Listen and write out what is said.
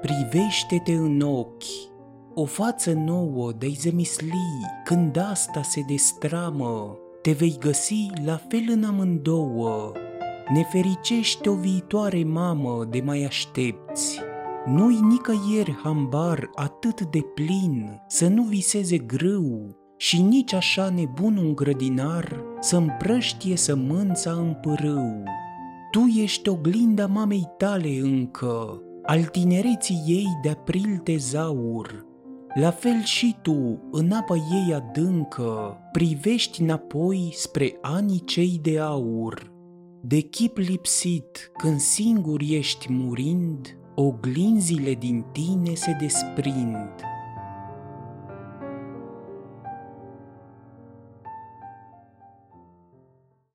privește-te în ochi, o față nouă de-ai zemisli, când asta se destramă, te vei găsi la fel în amândouă. Nefericește o viitoare mamă de mai aștepți. Nu-i nicăieri hambar atât de plin să nu viseze grâu și nici așa nebun un grădinar să împrăștie sămânța în pârâu. Tu ești oglinda mamei tale încă, al tinereții ei de april tezaur. La fel și tu, în apa ei adâncă, privești înapoi spre anii cei de aur. De chip lipsit, când singur ești murind, oglinzile din tine se desprind